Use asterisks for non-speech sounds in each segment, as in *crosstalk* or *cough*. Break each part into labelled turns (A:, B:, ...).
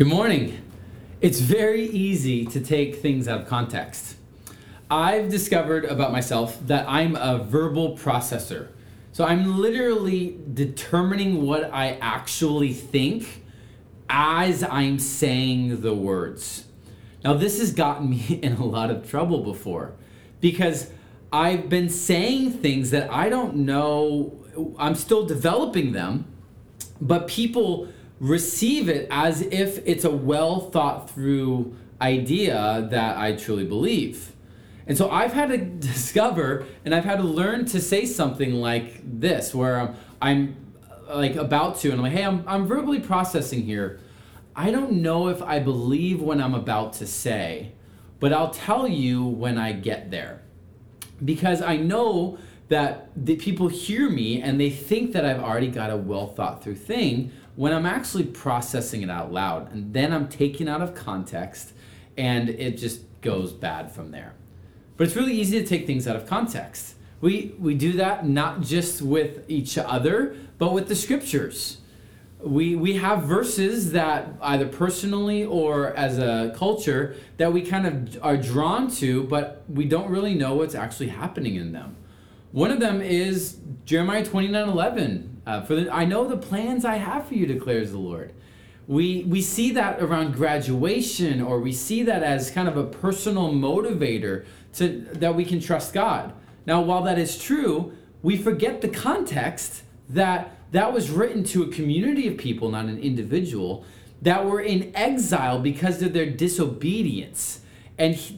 A: Good morning. It's very easy to take things out of context. I've discovered about myself that I'm a verbal processor. So I'm literally determining what I actually think as I'm saying the words. Now, this has gotten me *laughs* in a lot of trouble before because I've been saying things that I don't know, I'm still developing them, but people receive it as if it's a well thought through idea that I truly believe. And so I've had to *laughs* discover and I've had to learn to say something like this, where I'm, I'm uh, like about to, and I'm like, hey, I'm, I'm verbally processing here. I don't know if I believe what I'm about to say, but I'll tell you when I get there. Because I know that the people hear me and they think that I've already got a well thought through thing when I'm actually processing it out loud. And then I'm taking out of context and it just goes bad from there. But it's really easy to take things out of context. We, we do that not just with each other, but with the scriptures. We, we have verses that either personally or as a culture that we kind of are drawn to, but we don't really know what's actually happening in them. One of them is Jeremiah 29 11. Uh, for the, I know the plans I have for you, declares the Lord. We, we see that around graduation, or we see that as kind of a personal motivator to, that we can trust God. Now, while that is true, we forget the context that that was written to a community of people, not an individual, that were in exile because of their disobedience and he,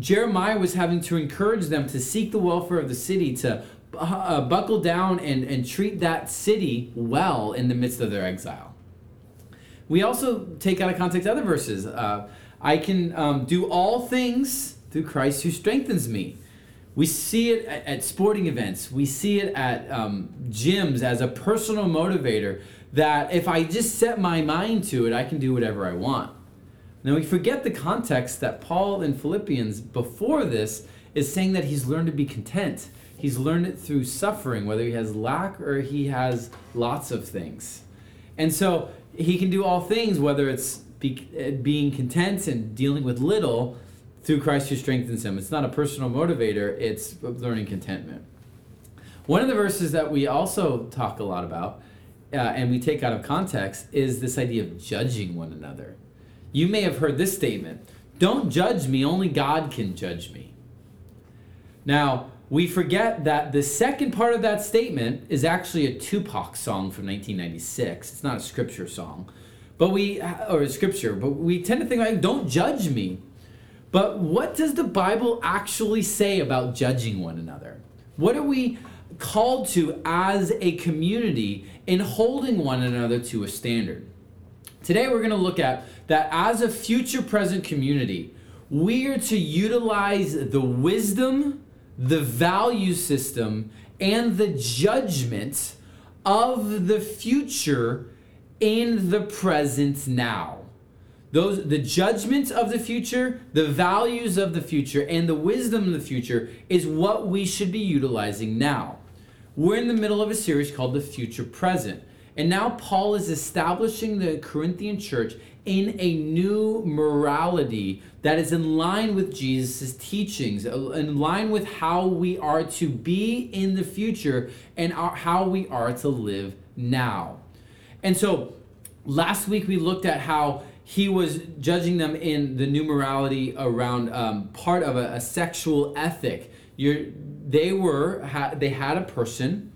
A: Jeremiah was having to encourage them to seek the welfare of the city, to uh, buckle down and, and treat that city well in the midst of their exile. We also take out of context other verses. Uh, I can um, do all things through Christ who strengthens me. We see it at, at sporting events. We see it at um, gyms as a personal motivator that if I just set my mind to it, I can do whatever I want. Now we forget the context that Paul in Philippians before this is saying that he's learned to be content. He's learned it through suffering, whether he has lack or he has lots of things. And so he can do all things, whether it's be, uh, being content and dealing with little through Christ who strengthens him. It's not a personal motivator, it's learning contentment. One of the verses that we also talk a lot about uh, and we take out of context is this idea of judging one another. You may have heard this statement Don't judge me, only God can judge me. Now, we forget that the second part of that statement is actually a Tupac song from 1996. It's not a scripture song, but we, or scripture, but we tend to think like, don't judge me. But what does the Bible actually say about judging one another? What are we called to as a community in holding one another to a standard? Today we're going to look at that as a future present community, we are to utilize the wisdom, the value system, and the judgment of the future in the present now. Those the judgment of the future, the values of the future, and the wisdom of the future is what we should be utilizing now. We're in the middle of a series called The Future Present. And now Paul is establishing the Corinthian church in a new morality that is in line with Jesus' teachings, in line with how we are to be in the future and how we are to live now. And so last week we looked at how he was judging them in the new morality around um, part of a, a sexual ethic. You're, they were ha, they had a person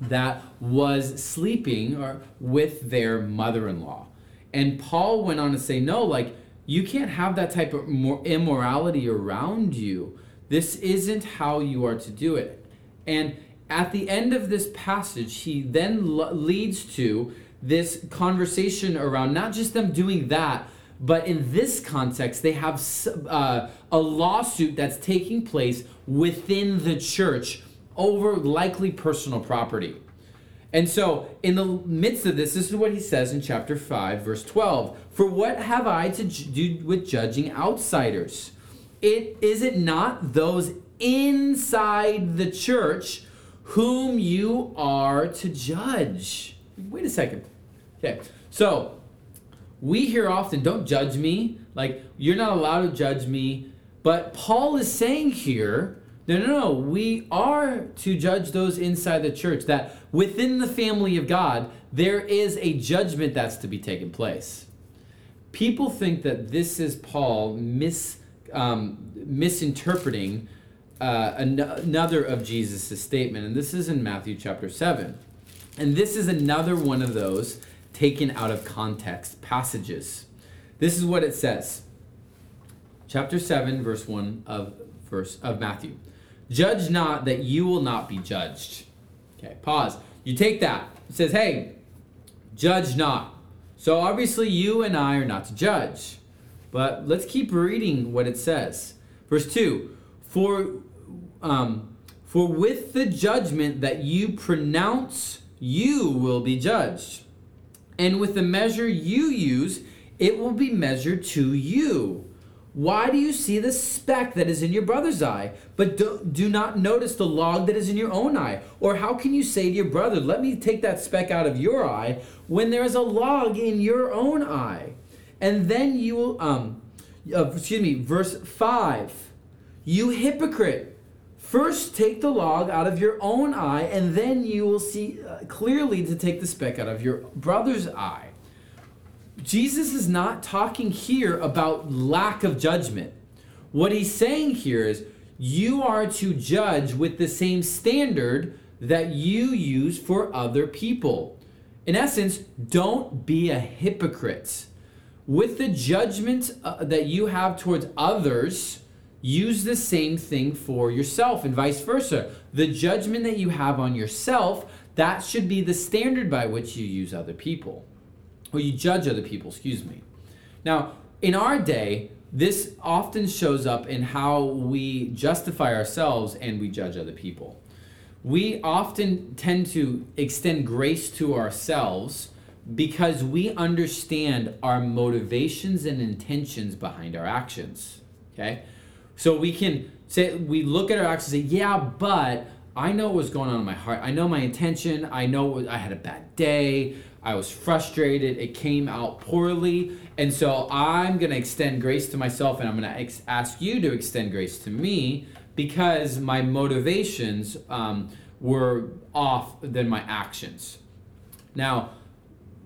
A: that was sleeping or with their mother-in-law. And Paul went on to say, no, like you can't have that type of immorality around you. This isn't how you are to do it. And at the end of this passage, he then leads to this conversation around not just them doing that, but in this context, they have uh, a lawsuit that's taking place within the church over likely personal property. And so, in the midst of this, this is what he says in chapter 5, verse 12. For what have I to do with judging outsiders? It is it not those inside the church whom you are to judge? Wait a second. Okay. So, we hear often, don't judge me. Like, you're not allowed to judge me. But Paul is saying here, no, no, no, we are to judge those inside the church, that within the family of God, there is a judgment that's to be taken place. People think that this is Paul mis, um, misinterpreting uh, an- another of Jesus' statement, and this is in Matthew chapter 7. And this is another one of those taken out of context passages. This is what it says. Chapter 7 verse 1 of verse of Matthew. Judge not that you will not be judged. Okay, pause. You take that. It says, "Hey, judge not." So obviously you and I are not to judge. But let's keep reading what it says. Verse 2. For um, for with the judgment that you pronounce, you will be judged. And with the measure you use, it will be measured to you. Why do you see the speck that is in your brother's eye, but do, do not notice the log that is in your own eye? Or how can you say to your brother, Let me take that speck out of your eye, when there is a log in your own eye? And then you will, um, uh, excuse me, verse 5. You hypocrite. First take the log out of your own eye, and then you will see uh, clearly to take the speck out of your brother's eye. Jesus is not talking here about lack of judgment. What he's saying here is you are to judge with the same standard that you use for other people. In essence, don't be a hypocrite. With the judgment uh, that you have towards others, use the same thing for yourself and vice versa. The judgment that you have on yourself, that should be the standard by which you use other people or you judge other people, excuse me. Now, in our day, this often shows up in how we justify ourselves and we judge other people. We often tend to extend grace to ourselves because we understand our motivations and intentions behind our actions. Okay? So we can say, we look at our actions and say, yeah, but I know what's going on in my heart. I know my intention. I know I had a bad day. I was frustrated. It came out poorly. And so I'm going to extend grace to myself and I'm going to ex- ask you to extend grace to me because my motivations um, were off than my actions. Now,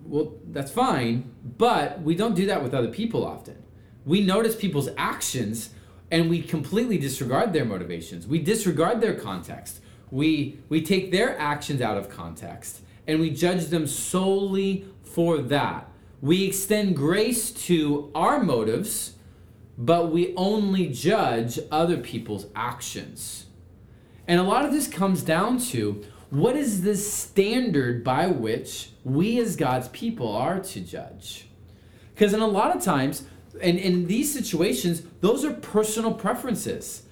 A: well, that's fine, but we don't do that with other people often. We notice people's actions and we completely disregard their motivations. We disregard their context. We, we take their actions out of context and we judge them solely for that. We extend grace to our motives, but we only judge other people's actions. And a lot of this comes down to what is the standard by which we as God's people are to judge? Because in a lot of times, and in these situations, those are personal preferences.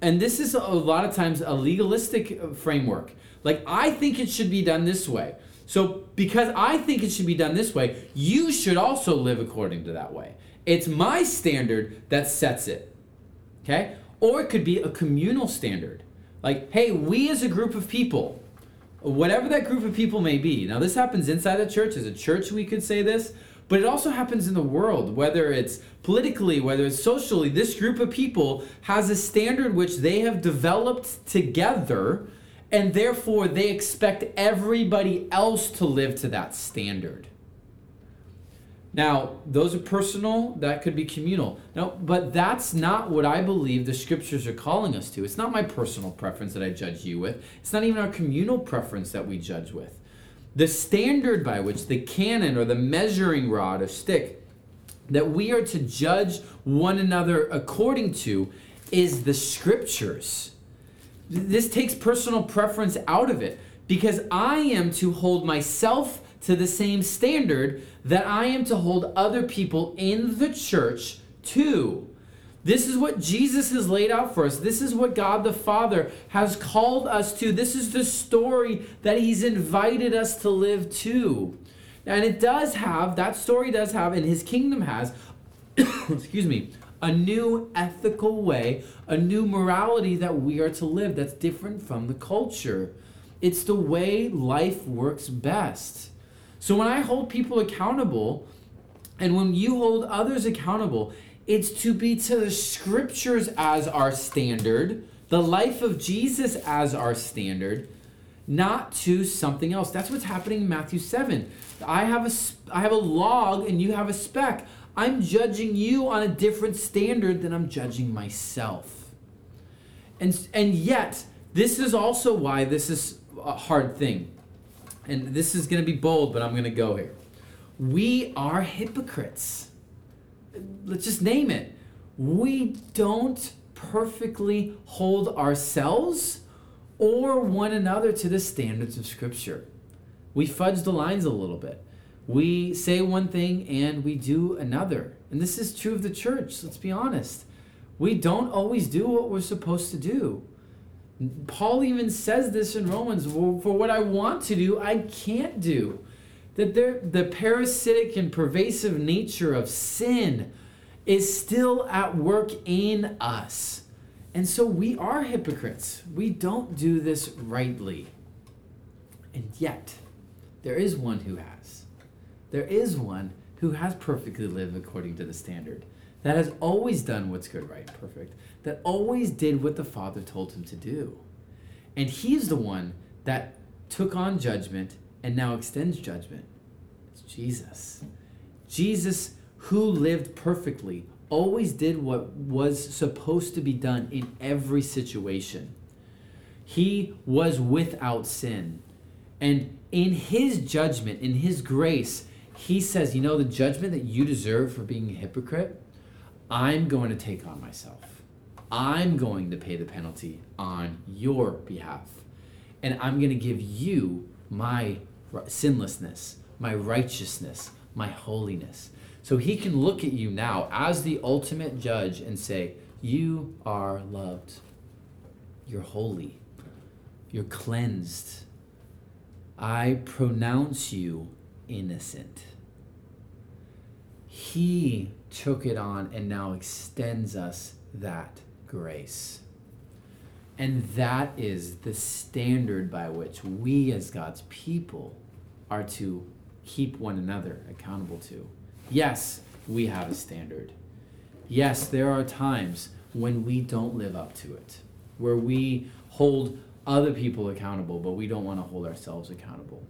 A: And this is a lot of times a legalistic uh, framework. Like, I think it should be done this way. So, because I think it should be done this way, you should also live according to that way. It's my standard that sets it. Okay? Or it could be a communal standard. Like, hey, we as a group of people, whatever that group of people may be. Now, this happens inside the church. As a church, we could say this, but it also happens in the world, whether it's politically, whether it's socially. This group of people has a standard which they have developed together and therefore they expect everybody else to live to that standard. Now, those are personal, that could be communal. No, but that's not what I believe the scriptures are calling us to. It's not my personal preference that I judge you with. It's not even our communal preference that we judge with. The standard by which the canon or the measuring rod or stick that we are to judge one another according to is the scriptures this takes personal preference out of it because I am to hold myself to the same standard that I am to hold other people in the church to. This is what Jesus has laid out for us. This is what God the Father has called us to. This is the story that He's invited us to live to. And it does have, that story does have, and His kingdom has, *coughs* excuse me, a new ethical way, a new morality that we are to live that's different from the culture. It's the way life works best. So when I hold people accountable And when you hold others accountable, it's to be to the scriptures as our standard, the life of Jesus as our standard, not to something else. That's what's happening in Matthew 7. I have a I have a log and you have a speck. I'm judging you on a different standard than I'm judging myself. And and yet, this is also why this is a hard thing. And this is going to be bold, but I'm going to go here. We are hypocrites. Let's just name it. We don't perfectly hold ourselves or one another to the standards of Scripture. We fudge the lines a little bit. We say one thing and we do another. And this is true of the church, let's be honest. We don't always do what we're supposed to do. Paul even says this in Romans for what I want to do, I can't do. That the parasitic and pervasive nature of sin is still at work in us. And so we are hypocrites. We don't do this rightly. And yet, there is one who has. There is one who has perfectly lived according to the standard, that has always done what's good, right, perfect, that always did what the Father told him to do. And he's the one that took on judgment and now extends judgment. It's Jesus. Jesus, who lived perfectly, always did what was supposed to be done in every situation. He was without sin. And in his judgment, in his grace, he says, You know, the judgment that you deserve for being a hypocrite, I'm going to take on myself. I'm going to pay the penalty on your behalf. And I'm going to give you my sinlessness, my righteousness, my holiness. So he can look at you now as the ultimate judge and say, You are loved. You're holy. You're cleansed. I pronounce you innocent. He took it on and now extends us that grace. And that is the standard by which we, as God's people, are to keep one another accountable to. Yes, we have a standard. Yes, there are times when we don't live up to it, where we hold other people accountable, but we don't want to hold ourselves accountable.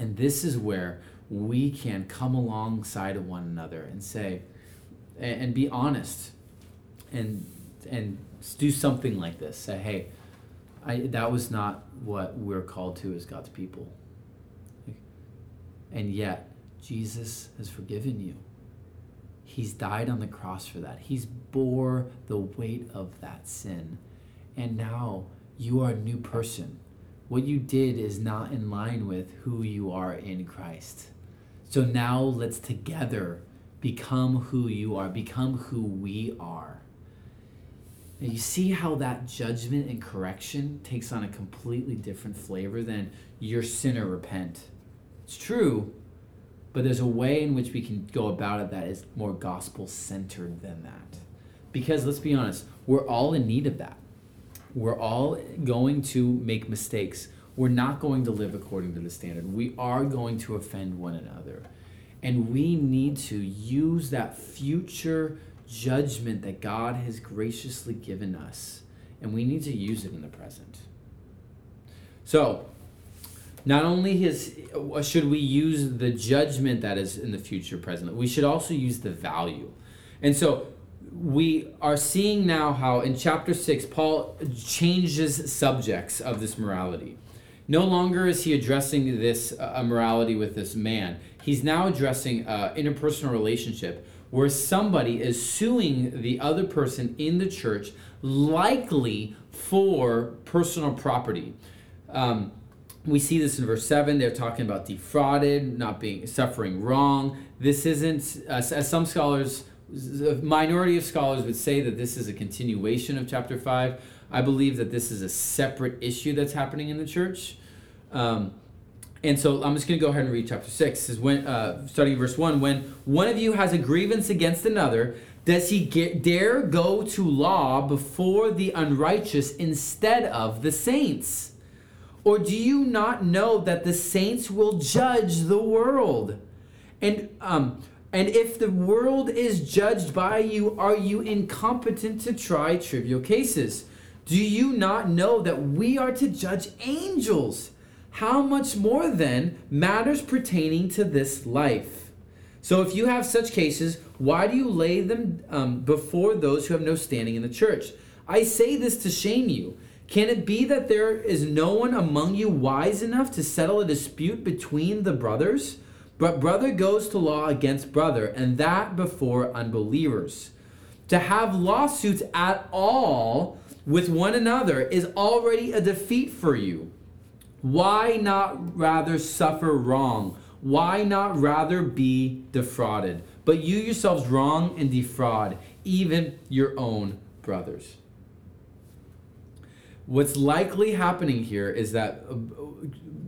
A: And this is where we can come alongside of one another and say, and be honest and and do something like this. Say, hey, I, that was not what we're called to as God's people. And yet, Jesus has forgiven you. He's died on the cross for that. He's bore the weight of that sin. And now you are a new person. What you did is not in line with who you are in Christ. So now let's together become who you are, become who we are. And you see how that judgment and correction takes on a completely different flavor than your sinner repent. It's true, but there's a way in which we can go about it that is more gospel centered than that. Because let's be honest, we're all in need of that. We're all going to make mistakes. We're not going to live according to the standard. We are going to offend one another. And we need to use that future judgment that God has graciously given us, and we need to use it in the present. So, not only is, should we use the judgment that is in the future present, we should also use the value. And so, we are seeing now how in chapter 6, Paul changes subjects of this morality. No longer is he addressing this uh, morality with this man. He's now addressing uh, interpersonal relationship where somebody is suing the other person in the church, likely for personal property. Um, we see this in verse 7 they're talking about defrauded not being suffering wrong this isn't as some scholars a minority of scholars would say that this is a continuation of chapter 5 i believe that this is a separate issue that's happening in the church um, and so I'm just going to go ahead and read chapter 6. Is when, uh, starting verse 1 When one of you has a grievance against another, does he get, dare go to law before the unrighteous instead of the saints? Or do you not know that the saints will judge the world? And um, And if the world is judged by you, are you incompetent to try trivial cases? Do you not know that we are to judge angels? How much more then matters pertaining to this life? So if you have such cases, why do you lay them um, before those who have no standing in the church? I say this to shame you. Can it be that there is no one among you wise enough to settle a dispute between the brothers? But brother goes to law against brother, and that before unbelievers. To have lawsuits at all with one another is already a defeat for you. Why not rather suffer wrong? Why not rather be defrauded? But you yourselves wrong and defraud, even your own brothers. What's likely happening here is that uh,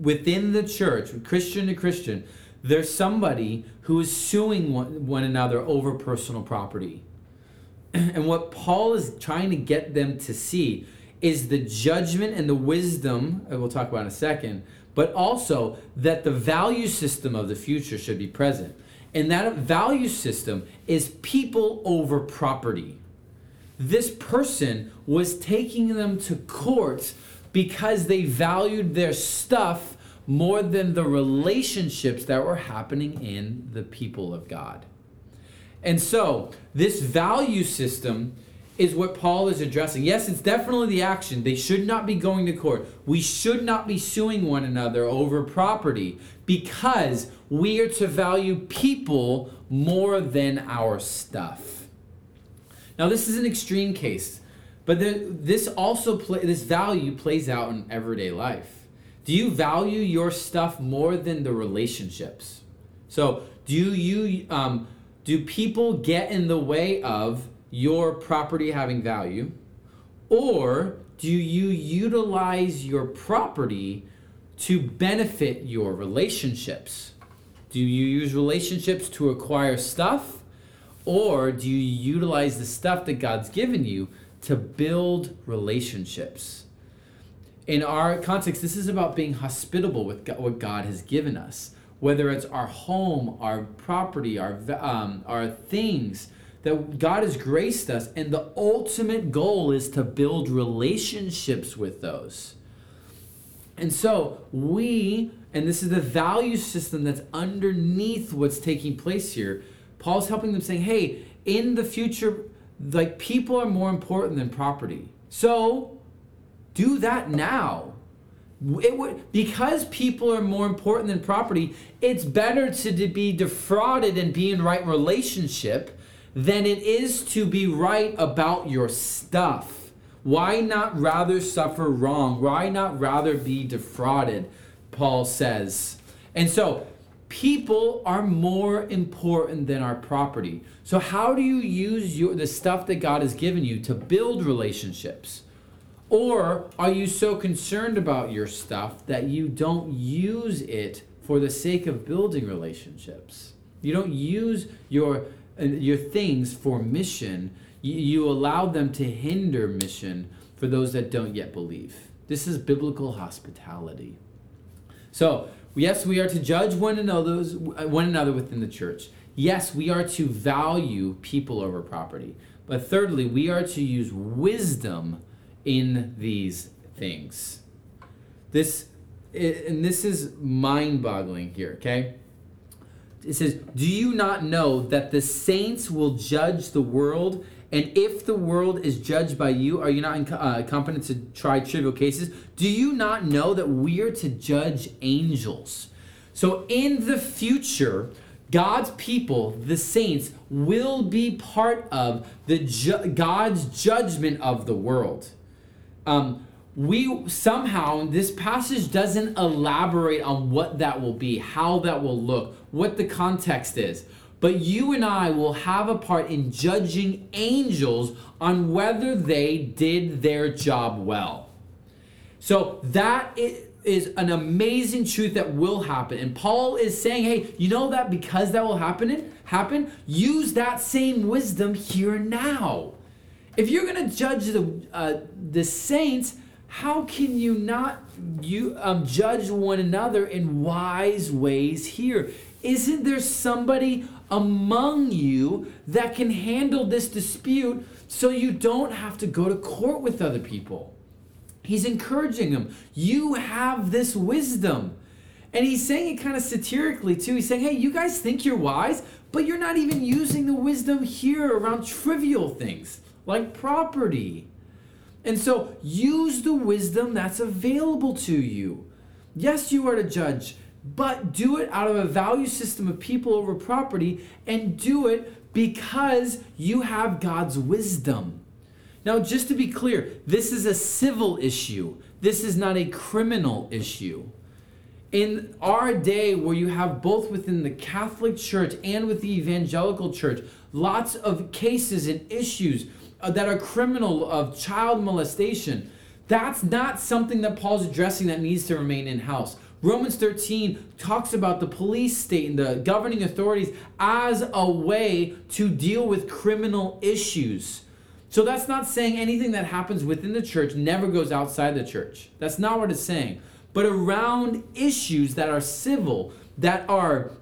A: within the church, Christian to Christian, there's somebody who is suing one, one another over personal property. *clears throat* And what Paul is trying to get them to see is the judgment and the wisdom, we'll talk about in a second, but also that the value system of the future should be present. And that value system is people over property. This person was taking them to court because they valued their stuff more than the relationships that were happening in the people of God. And so, this value system is what Paul is addressing. Yes, it's definitely the action. They should not be going to court. We should not be suing one another over property because we are to value people more than our stuff. Now, this is an extreme case, but this also play, this value plays out in everyday life. Do you value your stuff more than the relationships? So, do you um, do people get in the way of your property having value, or do you utilize your property to benefit your relationships? Do you use relationships to acquire stuff, or do you utilize the stuff that God's given you to build relationships? In our context, this is about being hospitable with what God has given us, whether it's our home, our property, our um, our things that God has graced us, and the ultimate goal is to build relationships with those. And so we, and this is the value system that's underneath what's taking place here. Paul's helping them saying, hey, in the future, like people are more important than property. So do that now. It would because people are more important than property. It's better to be defrauded and be in right relationship than it is to be right about your stuff. Why not rather suffer wrong? Why not rather be defrauded? Paul says. And so, people are more important than our property. So, how do you use your, the stuff that God has given you to build relationships? Or are you so concerned about your stuff that you don't use it for the sake of building relationships? You don't use your uh, your things for mission. You, you allow them to hinder mission for those that don't yet believe. This is biblical hospitality. So, yes, we are to judge one another, one another within the church. Yes, we are to value people over property. But thirdly, we are to use wisdom in these things. This and this is mind-boggling here, okay? It says, "Do you not know that the saints will judge the world? And if the world is judged by you, are you not uh, competent to try trivial cases? Do you not know that we are to judge angels? So in the future, God's people, the saints, will be part of the ju- God's judgment of the world um, we somehow this passage doesn't elaborate on what that will be, how that will look, what the context is. But you and I will have a part in judging angels on whether they did their job well. So that is an amazing truth that will happen. And Paul is saying, hey, you know that because that will happen, happen, use that same wisdom here now. If you're going to judge the uh, the saints, how can you not you um, judge one another in wise ways here? Isn't there somebody among you that can handle this dispute so you don't have to go to court with other people. He's encouraging them. You have this wisdom. And he's saying it kind of satirically too. He's saying, hey, you guys think you're wise, but you're not even using the wisdom here around trivial things like property. And so use the wisdom that's available to you. Yes, you are to judge, but do it out of a value system of people over property and do it because you have God's wisdom. Now, just to be clear, this is a civil issue. This is not a criminal issue. In our day, where you have both within the Catholic Church and with the Evangelical Church, lots of cases and issues uh, that are criminal of child molestation, that's not something that Paul's addressing that needs to remain in house. Romans 13 talks about the police state and the governing authorities as a way to deal with criminal issues. So that's not saying anything that happens within the church never goes outside the church. That's not what it's saying. But around issues that are civil, that are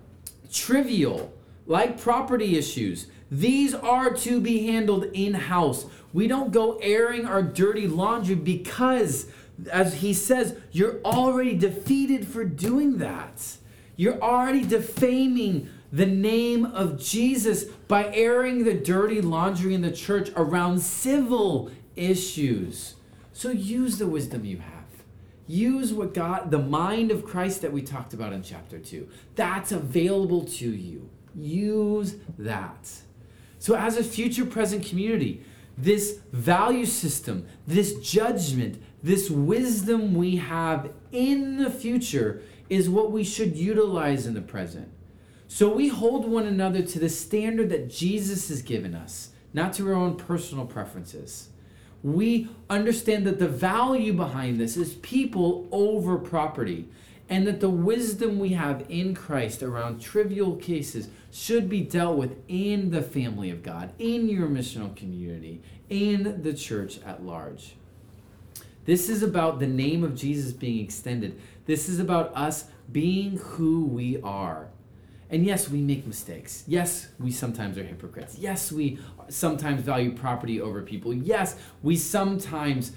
A: trivial, like property issues, these are to be handled in house. We don't go airing our dirty laundry because as he says, you're already defeated for doing that. You're already defaming the name of Jesus by airing the dirty laundry in the church around civil issues. So use the wisdom you have. Use what God, the mind of Christ that we talked about in chapter 2. That's available to you. Use that. So, as a future present community, this value system, this judgment, this wisdom we have in the future is what we should utilize in the present. So we hold one another to the standard that Jesus has given us, not to our own personal preferences. We understand that the value behind this is people over property, and that the wisdom we have in Christ around trivial cases should be dealt with in the family of God, in your missional community, in the church at large. This is about the name of Jesus being extended. This is about us being who we are. And yes, we make mistakes. Yes, we sometimes are hypocrites. Yes, we sometimes value property over people. Yes, we sometimes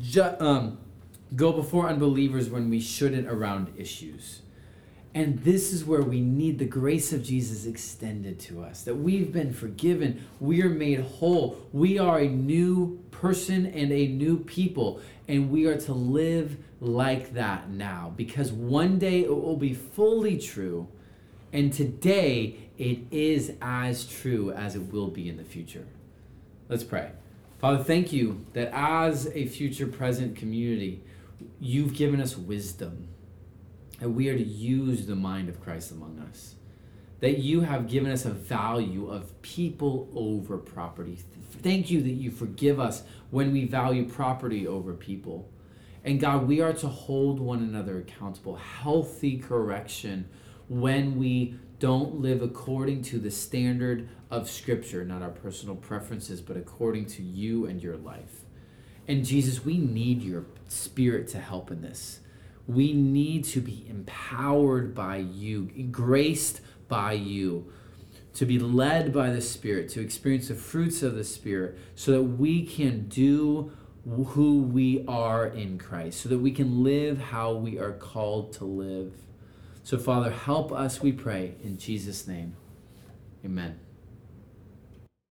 A: ju- um, go before unbelievers when we shouldn't around issues. And this is where we need the grace of Jesus extended to us that we've been forgiven, we are made whole, we are a new person and a new people, and we are to live like that now because one day it will be fully true, and today it is as true as it will be in the future. Let's pray. Father, thank you that as a future present community, you've given us wisdom and we are to use the mind of Christ among us. That you have given us a value of people over property. Thank you that you forgive us when we value property over people. And God, we are to hold one another accountable. Healthy correction when we don't live according to the standard of Scripture, not our personal preferences, but according to you and your life. And Jesus, we need your spirit to help in this. We need to be empowered by you, graced by you, to be led by the Spirit, to experience the fruits of the Spirit, so that we can do who we are in Christ, so that we can live how we are called to live. So, Father, help us, we pray, in Jesus' name. Amen.